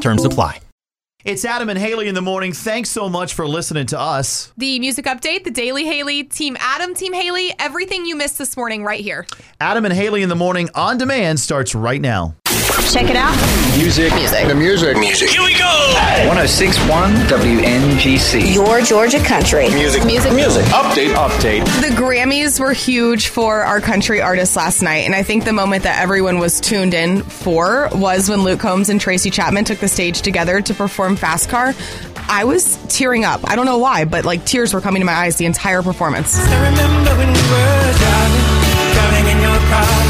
Terms apply. It's Adam and Haley in the morning. Thanks so much for listening to us. The music update, the Daily Haley, Team Adam, Team Haley, everything you missed this morning right here. Adam and Haley in the morning on demand starts right now. Check it out. Music. Music. The music. Music. Here we go. 1061 WNGC. Your Georgia country. Music. Music. Music. Update. Update. The Grammys were huge for our country artists last night, and I think the moment that everyone was tuned in for was when Luke Combs and Tracy Chapman took the stage together to perform Fast Car. I was tearing up. I don't know why, but like tears were coming to my eyes the entire performance. I remember when we were driving, driving in your car.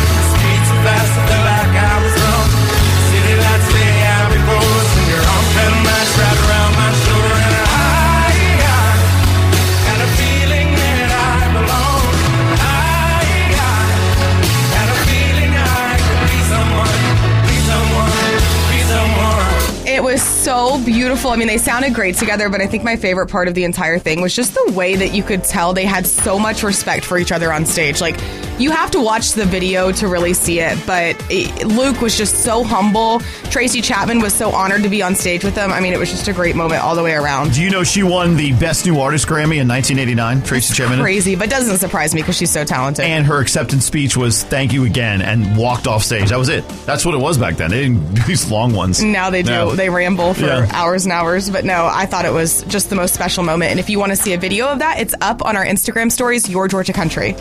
Beautiful. I mean, they sounded great together, but I think my favorite part of the entire thing was just the way that you could tell they had so much respect for each other on stage. Like, you have to watch the video to really see it, but it, Luke was just so humble. Tracy Chapman was so honored to be on stage with them. I mean, it was just a great moment all the way around. Do you know she won the Best New Artist Grammy in 1989? Tracy Chapman. Crazy, but doesn't surprise me because she's so talented. And her acceptance speech was "Thank you again" and walked off stage. That was it. That's what it was back then. They didn't do these long ones. Now they do. No. They ramble for Yeah. hours and hours. But no, I thought it was just the most special moment. And if you want to see a video of that, it's up on our Instagram stories, Your Georgia Country.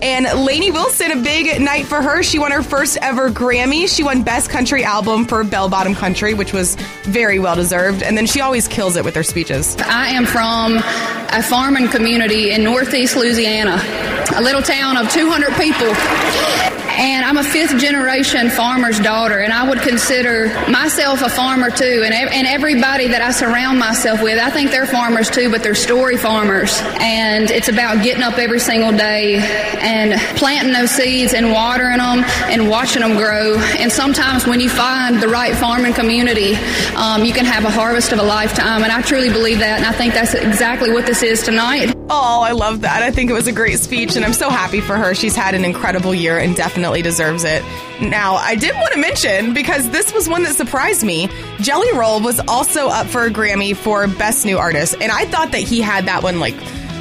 And Lainey Wilson, a big night for her. She won her first ever Grammy. She won Best Country Album for Bell Bottom Country, which was very well deserved. And then she always kills it with her speeches. I am from a farming community in northeast Louisiana, a little town of 200 people. And I'm a fifth generation farmer's daughter, and I would consider myself a farmer too. And, and everybody that I surround myself with, I think they're farmers too, but they're story farmers. And it's about getting up every single day and planting those seeds and watering them and watching them grow. And sometimes when you find the right farming community, um, you can have a harvest of a lifetime. And I truly believe that, and I think that's exactly what this is tonight. Oh, I love that. I think it was a great speech, and I'm so happy for her. She's had an incredible year and definitely deserves it. Now, I did want to mention, because this was one that surprised me, Jelly Roll was also up for a Grammy for Best New Artist, and I thought that he had that one, like,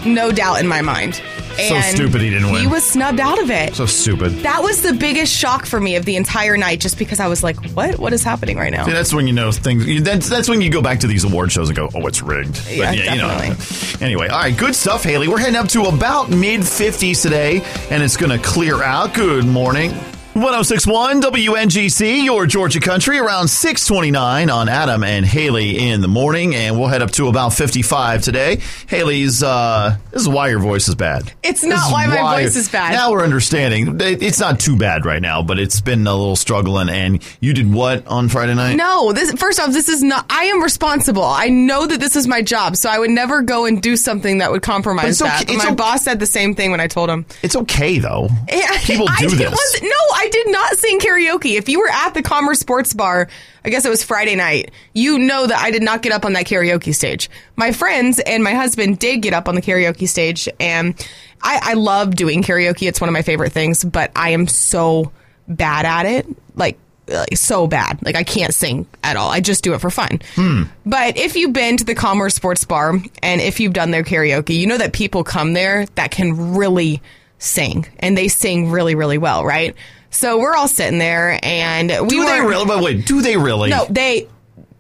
no doubt in my mind. So stupid he didn't win. He was snubbed out of it. So stupid. that was the biggest shock for me of the entire night, just because I was like, what? What is happening right now? See, that's when you know things. That's, that's when you go back to these award shows and go, "Oh, it's rigged." But Yeah, you know. definitely. Anyway, all right, good stuff, Haley. We're heading up to about mid 50s today, and it's going to clear out. Good morning. 1061 WNGC, your Georgia country, around 629 on Adam and Haley in the morning, and we'll head up to about 55 today. Haley's, uh, this is why your voice is bad. It's not is why my voice is bad. Now we're understanding. It's not too bad right now, but it's been a little struggling. And you did what on Friday night? No, this first off, this is not. I am responsible. I know that this is my job, so I would never go and do something that would compromise it's okay- that. My okay. boss said the same thing when I told him. It's okay though. People do it this. was- no, I did not sing karaoke. If you were at the Commerce Sports Bar, I guess it was Friday night, you know that I did not get up on that karaoke stage. My friends and my husband did get up on the karaoke stage, and I, I love doing karaoke. It's one of my favorite things, but I am so bad at it. Like, like, so bad. Like I can't sing at all. I just do it for fun. Hmm. But if you've been to the Commerce Sports Bar and if you've done their karaoke, you know that people come there that can really sing and they sing really, really well, right? So we're all sitting there and we do they really? But wait, do they really? no, they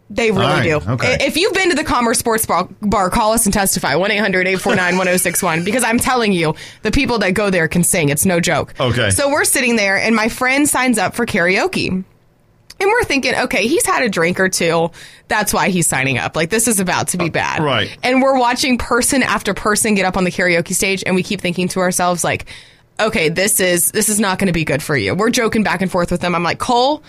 they really All right, do. okay. If you've been to the Commerce Sports Bar, call us and testify 1-800-849-1061 because I'm telling you, the people that go there can sing. It's no joke. Okay. So we're sitting there and my friend signs up for karaoke. And we're thinking, okay, he's had a drink or two. That's why he's signing up. Like, this is about to be bad. Uh, right. And we're watching person after person get up on the karaoke stage, and we keep thinking to ourselves, like, okay, this is this is not going to be good for you. We're joking back and forth with them. I'm like, Cole,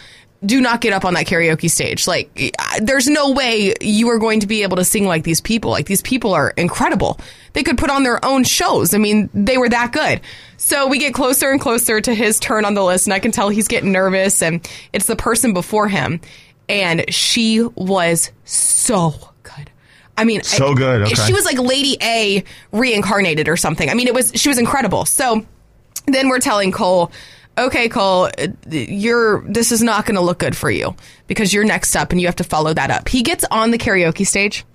do not get up on that karaoke stage. Like, there's no way you are going to be able to sing like these people. Like, these people are incredible. They could put on their own shows. I mean, they were that good. So we get closer and closer to his turn on the list, and I can tell he's getting nervous, and it's the person before him. And she was so good. I mean, So good, okay. She was like Lady A reincarnated or something. I mean, it was she was incredible. So then we're telling Cole, okay, Cole, you're this is not going to look good for you because you're next up and you have to follow that up. He gets on the karaoke stage.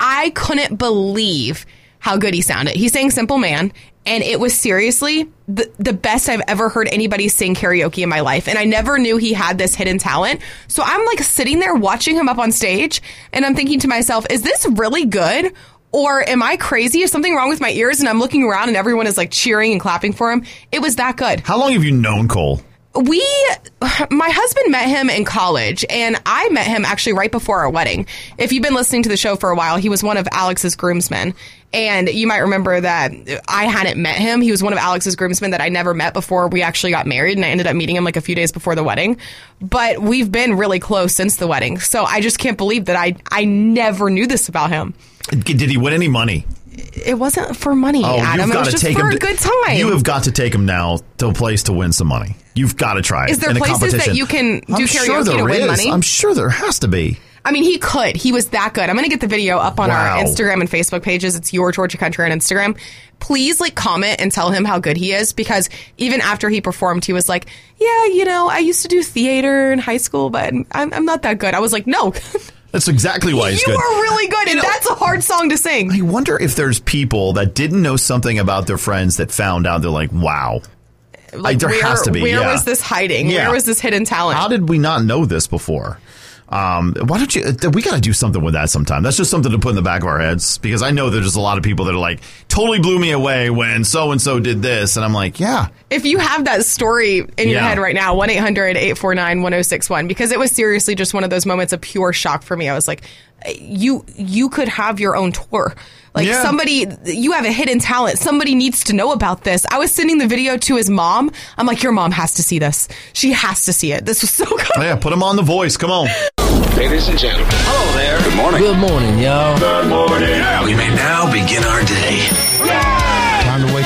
I couldn't believe how good he sounded. He sang Simple Man, and it was seriously the, the best I've ever heard anybody sing karaoke in my life. And I never knew he had this hidden talent. So I'm like sitting there watching him up on stage, and I'm thinking to myself, is this really good? Or am I crazy? Is something wrong with my ears? And I'm looking around and everyone is like cheering and clapping for him. It was that good How long have you known Cole? we my husband met him in college and i met him actually right before our wedding if you've been listening to the show for a while he was one of alex's groomsmen and you might remember that i hadn't met him he was one of alex's groomsmen that i never met before we actually got married and i ended up meeting him like a few days before the wedding but we've been really close since the wedding so i just can't believe that i i never knew this about him Did he win any money? it wasn't for money Oh, adam you've it got was to just take for him. a good time You have got to take him now to a place to win some money. You've got to try it. Is there places that you can do I'm karaoke sure to win is. money? I'm sure there has to be. I mean, he could. He was that good. I'm going to get the video up on Wow. our Instagram and Facebook pages. It's your Georgia Country on Instagram. Please like comment and tell him how good he is because even after he performed, he was like, "Yeah, you know, I used to do theater in high school, but I'm, I'm not that good." I was like, "No, That's exactly why he's you good. are really good, and know- that's a hard song to sing." I wonder if there's people that didn't know something about their friends that found out. They're like, "Wow, Like, there where, has to be, Where yeah. was this hiding? Yeah. Where was this hidden talent? how did we not know this before?" Um, why don't you? uh, We got to do something with that sometime. That's just something to put in the back of our heads because I know there's a lot of people that are like, totally blew me away when so and so did this, and I'm like, yeah, if you have that story in your Yeah. head right now, 1 800 849 1061, because it was seriously just one of those moments of pure shock for me. I was like, you you could have your own tour. Like Yeah. somebody, you have a hidden talent. Somebody needs to know about this. I was sending the video to his mom. I'm like, your mom has to see this. She has to see it. This was so good. Oh, yeah, put him on the voice. Come on. Ladies and gentlemen. Hello there. Good morning. Good morning, y'all. Good morning. We may now begin our day.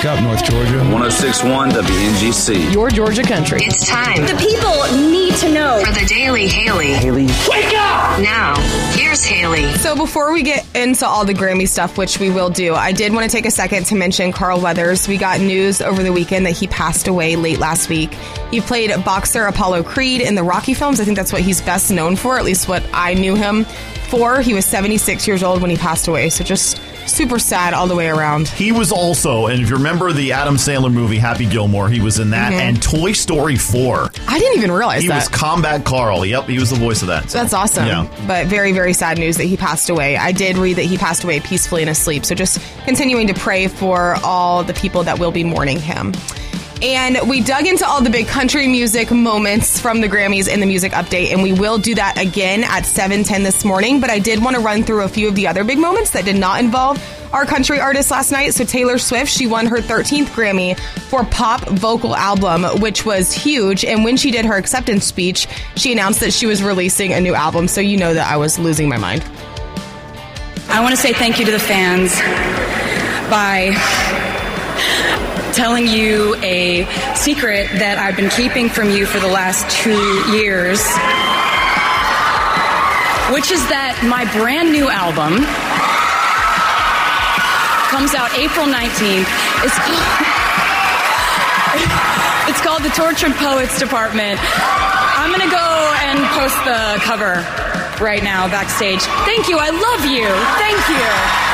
Time to wake up, North Georgia. 1061 WNGC. Your Georgia country. It's time. The people need to know. For the Daily Haley. Haley. Wake up! Now, here's Haley. So before we get into all the Grammy stuff, which we will do, I did want to take a second to mention Carl Weathers. We got news over the weekend that he passed away late last week. He played boxer Apollo Creed in the Rocky films. I think that's what he's best known for, at least what I knew him for. He was 76 years old when he passed away. So just super sad all the way around. He was also, and if you remember the Adam Sandler movie Happy Gilmore, he was in that, mm-hmm. and Toy Story 4. I didn't even realize He that. was Combat Carl. Yep, he was the voice of that. So, That's awesome. Yeah. But very, very sad news that he passed away. I did read that he passed away peacefully in his sleep. So just continuing to pray for all the people that will be mourning him. And we dug into all the big country music moments from the Grammys in the music update, and we will do that again at 7:10 this morning. But I did want to run through a few of the other big moments that did not involve our country artists last night. So Taylor Swift, she won her 13th Grammy for pop vocal album, which was huge. And when she did her acceptance speech, she announced that she was releasing a new album. So you know that I was losing my mind. I want to say thank you to the fans by telling you a secret that I've been keeping from you for the last two years, which is that my brand new album comes out April 19th. It's it's called The Tortured Poets Department. I'm going to go and post the cover right now backstage. Thank you. I love you. Thank you.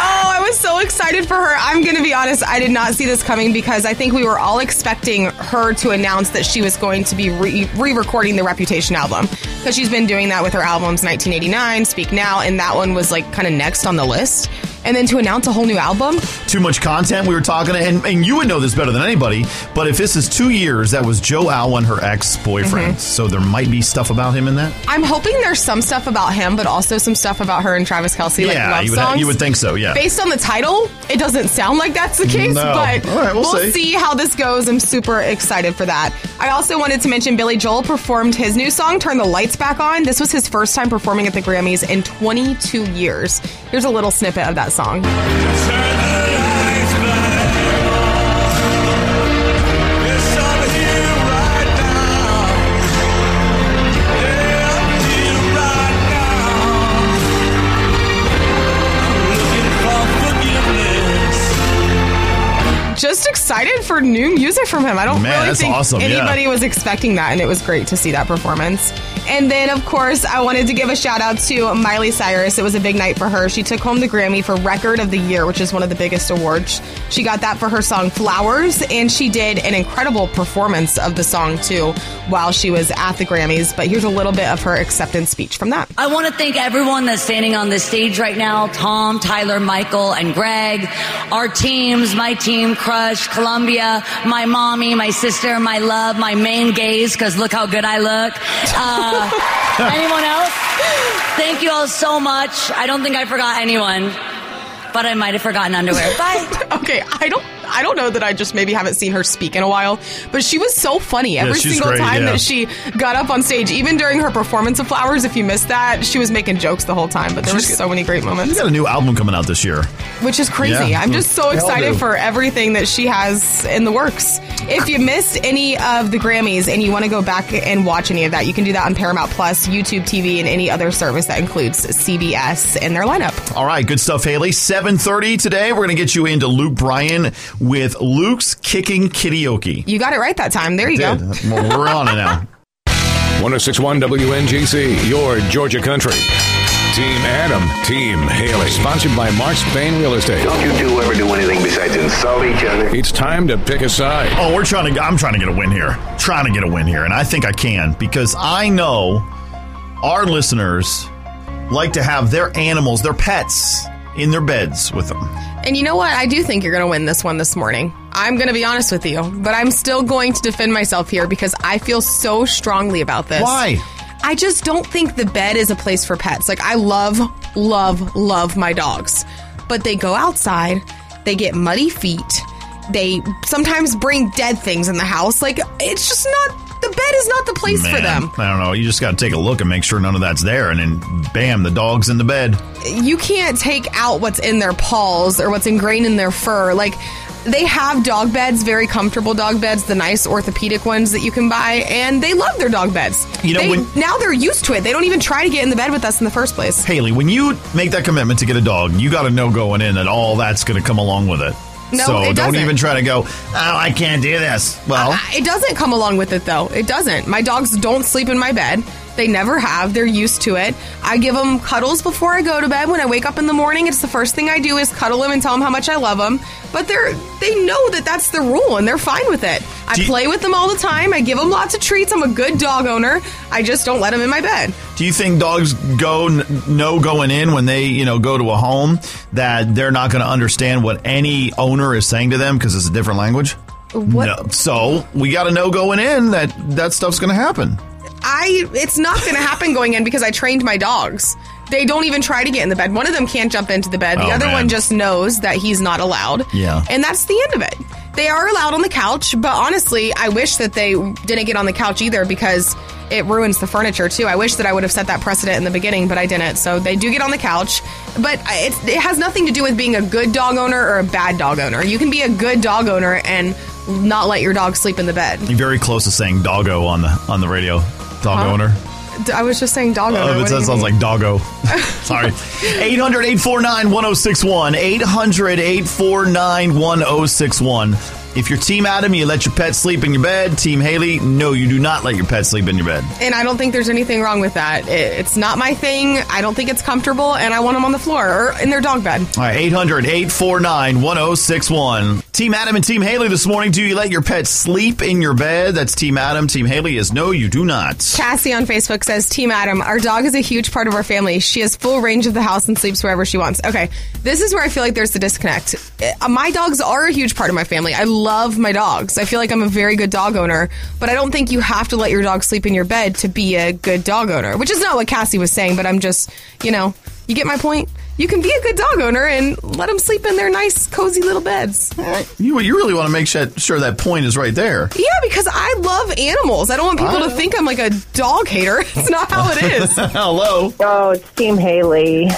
Was so excited for her. I'm going to be honest, I did not see this coming because I think we were all expecting her to announce that she was going to be re recording the Reputation album. Because she's been doing that with her albums 1989, Speak Now, and that one was like kind of next on the list. And then to announce a whole new album. Too much content. We were talking, and, and you would know this better than anybody. But if this is two years, that was Joe Alwyn, her ex boyfriend. Mhm. So there might be stuff about him in that. I'm hoping there's some stuff about him, but also some stuff about her and Travis Kelce, like Yeah, love you would ha- you would think so, yeah. Based on the title, it doesn't sound like that's the case, No. but right, we'll we'll see. see how this goes. I'm super excited for that. I also wanted to mention Billy Joel performed his new song, Turn the Lights Back On. This was his first time performing at the Grammys in 22 years. Here's a little snippet of that song. Just excited for new music from him. I don't Man, really think awesome, yeah. anybody was expecting that, and it was great to see that performance. And then, of course, I wanted to give a shout out to Miley Cyrus. It was a big night for her. She took home the Grammy for Record of the Year, which is one of the biggest awards. She got that for her song Flowers, and she did an incredible performance of the song, too, while she was at the Grammys. But here's a little bit of her acceptance speech from that. I want to thank everyone that's standing on this stage right now Tom, Tyler, Michael, and Greg, our teams, my team, Crush, Columbia, my mommy, my sister, my love, my main gaze, because look how good I look. Uh, Uh, anyone else? Thank you all so much. I don't think I forgot anyone, but I might have forgotten underwear. Bye. okay, I don't. I don't know that I just maybe haven't seen her speak in a while, but she was so funny every she's single great, time yeah. that she got up on stage. Even during her performance of Flowers, if you missed that, she was making jokes the whole time. But there were so many great She's moments, got a new album coming out this year. which is crazy. Yeah. I'm just so excited for everything that she has in the works. If you missed any of the Grammys and you want to go back and watch any of that, you can do that on Paramount Plus, YouTube TV, and any other service that includes CBS in their lineup. All right, good stuff, Haley. 7.30 today, we're going to get you into Luke Bryan with Luke's Kicking Karaoke. You got it right that time. There you go. Did. Well, we're on it now. 1061 WNGC, your Georgia country. Team Adam, Team Haley. Sponsored by Mark Spain Real Estate. Don't you two ever do anything besides insult each other? It's time to pick a side. Oh, we're trying to. I'm trying to get a win here. Trying to get a win here, and I think I can because I know our listeners like to have their animals, their pets, in their beds with them. And you know what? I do think you're going to win this one this morning. I'm going to be honest with you, but I'm still going to defend myself here because I feel so strongly about this. Why? I just don't think the bed is a place for pets. Like, I love, love, love my dogs, but they go outside, they get muddy feet, they sometimes bring dead things in the house. Like, it's just not, bed is not the place for them. I don't know. You just got to take a look and make sure none of that's there, and then bam, the dog's in the bed. you can't take out what's in their paws or what's ingrained in their fur. Like they have dog beds, very comfortable dog beds, the nice orthopedic ones that you can buy, and they love their dog beds. You know, They- when- now they're used to it. They don't even try to get in the bed with us in the first place. Haley, when you make that commitment to get a dog, you got to know going in that all that's going to come along with it. No, so it don't doesn't. even try to go. Oh, I can't do this. Well, It doesn't come along with it though. It doesn't. My dogs don't sleep in my bed. They never have. They're used to it. I give them cuddles before I go to bed. When I wake up in the morning, it's the first thing I do is cuddle them and tell them how much I love them. But they're they know that that's the rule and they're fine with it. I you- play with them all the time. I give them lots of treats. I'm a good dog owner. I just don't let them in my bed. do you think dogs go know going in when they you know go to a home that they're not going to understand what any owner is saying to them because it's a different language? What? No. So we got to know going in that that stuff's going to happen. I it's not going to happen going in because I trained my dogs. They don't even try to get in the bed. One of them can't jump into the bed. The Oh, other man. one just knows that he's not allowed. Yeah. And that's the end of it. They are allowed on the couch, but honestly, I wish that they didn't get on the couch either because it ruins the furniture too. I wish that I would have set that precedent in the beginning, but I didn't. So they do get on the couch, but it's, it has nothing to do with being a good dog owner or a bad dog owner. You can be a good dog owner and not let your dog sleep in the bed. You're very close to saying doggo on the on the radio. Dog Huh? owner. I was just saying dog oh, owner. Oh, do that sounds mean? like doggo. Sorry. 800 849 1061. 800 849 1061. If you're Team Adam, you let your pet sleep in your bed. Team Haley, no, you do not let your pet sleep in your bed. And I don't think there's anything wrong with that. It, it's not my thing. I don't think it's comfortable, and I want them on the floor or in their dog bed. All right, 800 849 1061. Team Adam and Team Haley this morning. Do you let your pet sleep in your bed? That's Team Adam. Team Haley is no, you do not. Cassie on Facebook says, Team Adam, our dog is a huge part of our family. She has full range of the house and sleeps wherever she wants. Okay, this is where I feel like there's the disconnect. Uh, My dogs are a huge part of my family. I love my dogs. I feel like I'm a very good dog owner, but I don't think you have to let your dog sleep in your bed to be a good dog owner, which is not what Cassie was saying, but I'm just, you know, you get my point? You can be a good dog owner and let them sleep in their nice, cozy little beds. You, you really want to make sure, sure that point is right there. Yeah, because I love animals. I don't want people to think I'm like a dog hater. It's not how it is. Hello. Oh, it's Team Haley.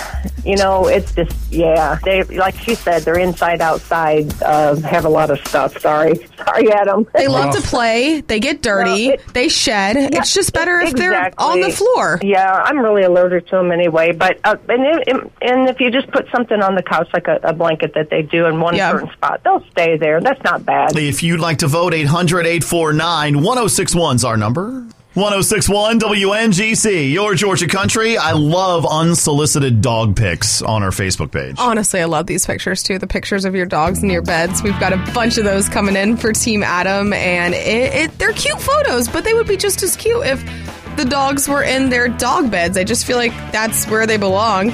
You know, it's just yeah. They like she said, they're inside outside. Uh, have a lot of stuff. Sorry, sorry, Adam. They love to play. They get dirty. they shed. it's just better if they're on the floor. Yeah, I'm really allergic to them anyway. But uh, and it, and if you just put something on the couch like a, a blanket that they do in one Yeah. certain spot, they'll stay there. That's not bad. If you'd like to vote, 800 849 1061 is our number. 1061 WNGC, your Georgia country. I love unsolicited dog pics on our Facebook page. Honestly, I love these pictures too. The pictures of your dogs in your beds. We've got a bunch of those coming in for Team Adam, and it, it, they're cute photos, but they would be just as cute if the dogs were in their dog beds. I just feel like that's where they belong.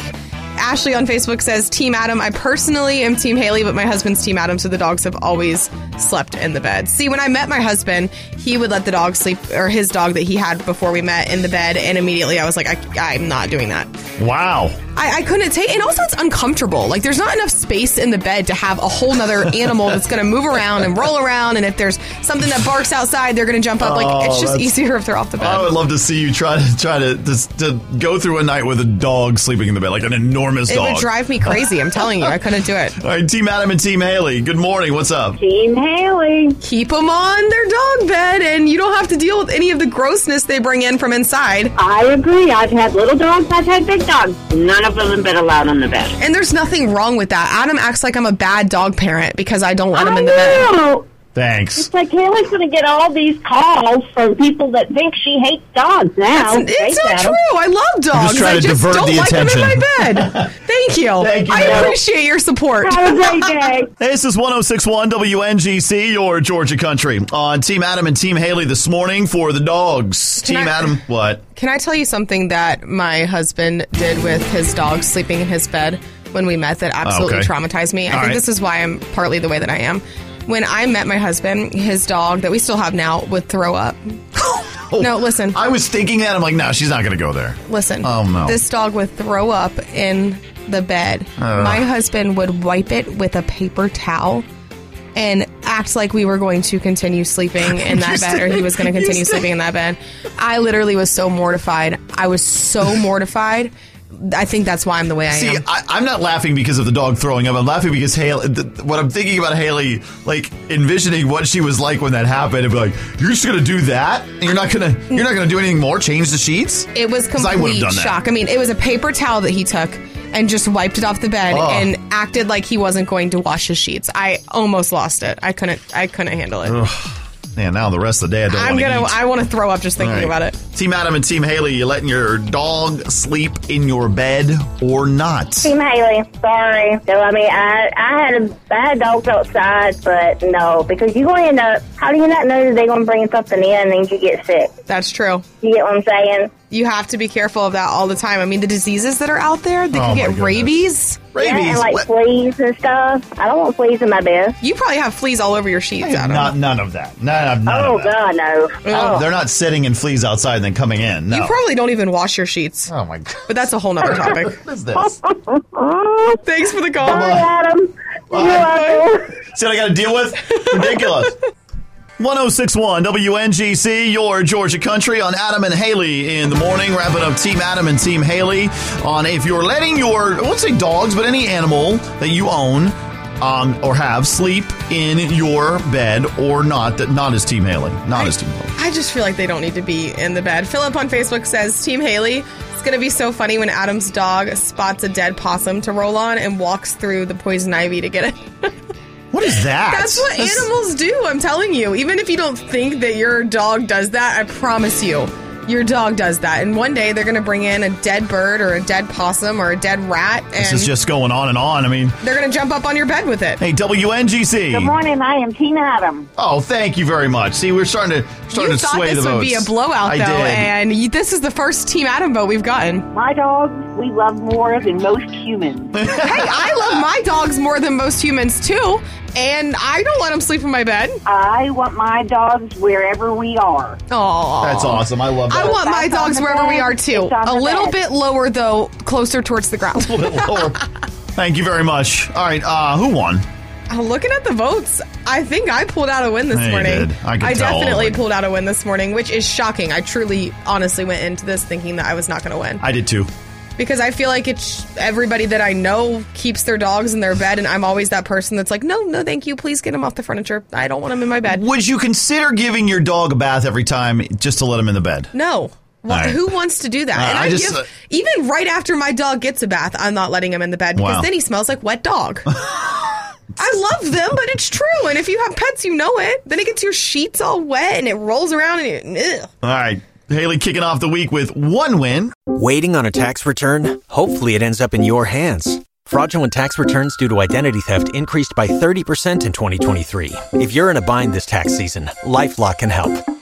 Ashley on Facebook says, Team Adam, I personally am Team Haley, but my husband's Team Adam, so the dogs have always slept in the bed. See, when I met my husband, he would let the dog sleep, or his dog that he had before we met in the bed, and immediately I was like, I, I'm not doing that. Wow. I, I couldn't take, and also it's uncomfortable. Like there's not enough space in the bed to have a whole nother animal that's going to move around and roll around. And if there's something that barks outside, they're going to jump up. Like oh, it's Oh, just easier if they're off the bed. I would love to see you try to try to, to to go through a night with a dog sleeping in the bed, like an enormous it dog. would drive me crazy. I'm telling you, I couldn't do it. All right, Team Adam and Team Haley. Good morning. What's up? Team Haley. Keep them on their dog bed, and you don't have to deal with any of the grossness they bring in from inside. I agree. I've had little dogs, I've had big dogs. None have been allowed on the bed. And there's nothing wrong with that. Adam acts like I'm a bad dog parent because I don't let him in the bed. No. Thanks. It's like Haley's going to get all these calls from people that think she hates dogs now. It's, it's not Adam. true. I love dogs. I'm just trying I to just divert don't the like them in my attention. bed. Thank you. Thank you, I Adam. appreciate your support. Have a great day. Hey, this is 1061 WNGC, your Georgia country. On Team Adam and Team Haley this morning for the dogs. Can Team I- Adam, what? Can I tell you something that my husband did with his dog sleeping in his bed when we met that oh, absolutely Okay. traumatized me? I All think right. this is why I'm partly the way that I am. When I met my husband, his dog that we still have now would throw up. no, listen. I was thinking that. I'm like, no, she's not going to go there. Listen. Oh, no. This dog would throw up in the bed. Ugh. My husband would wipe it with a paper towel and act like we were going to continue sleeping in that bed or he was going to continue sleeping in that bed. I literally was so mortified. I was so mortified. I think that's why I'm the way I See, am. I, I'm not laughing because of the dog throwing up. I'm laughing because Haley. Th- what I'm thinking about Haley, like envisioning what she was like when that happened, and be like, "You're just gonna do that? And you're not gonna, you're not gonna do anything more? Change the sheets?" It was I complete that. shock. I mean, it was a paper towel that he took and just wiped it off the bed Oh. and acted like he wasn't going to wash his sheets. I almost lost it. I couldn't. I couldn't handle it. Ugh. Man, now the rest of the day I don't I'm want gonna. eat. I want to throw up just thinking All right. about it. Team Adam and Team Haley, you letting your dog sleep in your bed or not? Team Haley, sorry. No, I mean, I I had a I had dogs outside, but no, because you're going to end up. How do you not know that they're going to bring something in and you get sick? That's true. You get what I'm saying? You have to be careful of that all the time. I mean, the diseases that are out there, they Oh, can get goodness. rabies. Yeah, and like fleas and stuff. I don't want fleas in my bed. You probably have fleas all over your sheets, Adam. Not none of that. None, none oh of that. God, no. Oh, They're not sitting in fleas outside and then coming in. No. You probably don't even wash your sheets. Oh my god. But that's a whole nother topic. what is this? Thanks for the call. Sorry, Adam. You're welcome. See what I got to deal with? Ridiculous. 1061 WNGC, your Georgia country on Adam and Haley in the morning. Wrapping up Team Adam and Team Haley on if you're letting your, I won't say dogs, but any animal that you own um, or have sleep in your bed or not, that not as Team Haley. Not as Team Haley. I just feel like they don't need to be in the bed. Philip on Facebook says, Team Haley, it's going to be so funny when Adam's dog spots a dead possum to roll on and walks through the poison ivy to get it. What is that? That's what That's- animals do. I'm telling you. Even if you don't think that your dog does that, I promise you, your dog does that. And one day they're going to bring in a dead bird or a dead possum or a dead rat, and This is just going on and on. I mean, they're going to jump up on your bed with it. hey, WNGC. Good morning. I am Team Adam. Oh, thank you very much. See, we're starting to starting You to thought sway this the would votes. be a blowout, I though, did. and you, this is the first Team Adam vote we've gotten. My dogs, we love more than most humans. hey, I love my dogs more than most humans too, and I don't let them sleep in my bed. I want my dogs wherever we are. Oh, That's awesome. I love that. I want my That's on dogs the wherever we bed. are too. It's on A the little bed. bit lower though, closer towards the ground. a little lower. Thank you very much. All right, uh, who won? Uh, Looking at the votes, I think I pulled out a win this Yeah, you morning. did. I could tell. definitely pulled out a win this morning, which is shocking. I truly, honestly went into this thinking that I was not going to win I did too. Because I feel like it's everybody that I know keeps their dogs in their bed, and I'm always that person that's like, no, no, thank you, please get them off the furniture. I don't want them in my bed. Would you consider giving your dog a bath every time just to let him in the bed? No. All right. Who wants to do that? Uh, and I I, just, give, uh, even right after my dog gets a bath, I'm not letting him in the bed because Wow. then he smells like wet dog. I love them, but it's true. And if you have pets, you know it. Then it gets your sheets all wet and it rolls around and it. All right, Haley kicking off the week with one win. Waiting on a tax return? Hopefully, it ends up in your hands. Fraudulent tax returns due to identity theft increased by 30% in 2023. If you're in a bind this tax season, LifeLock can help.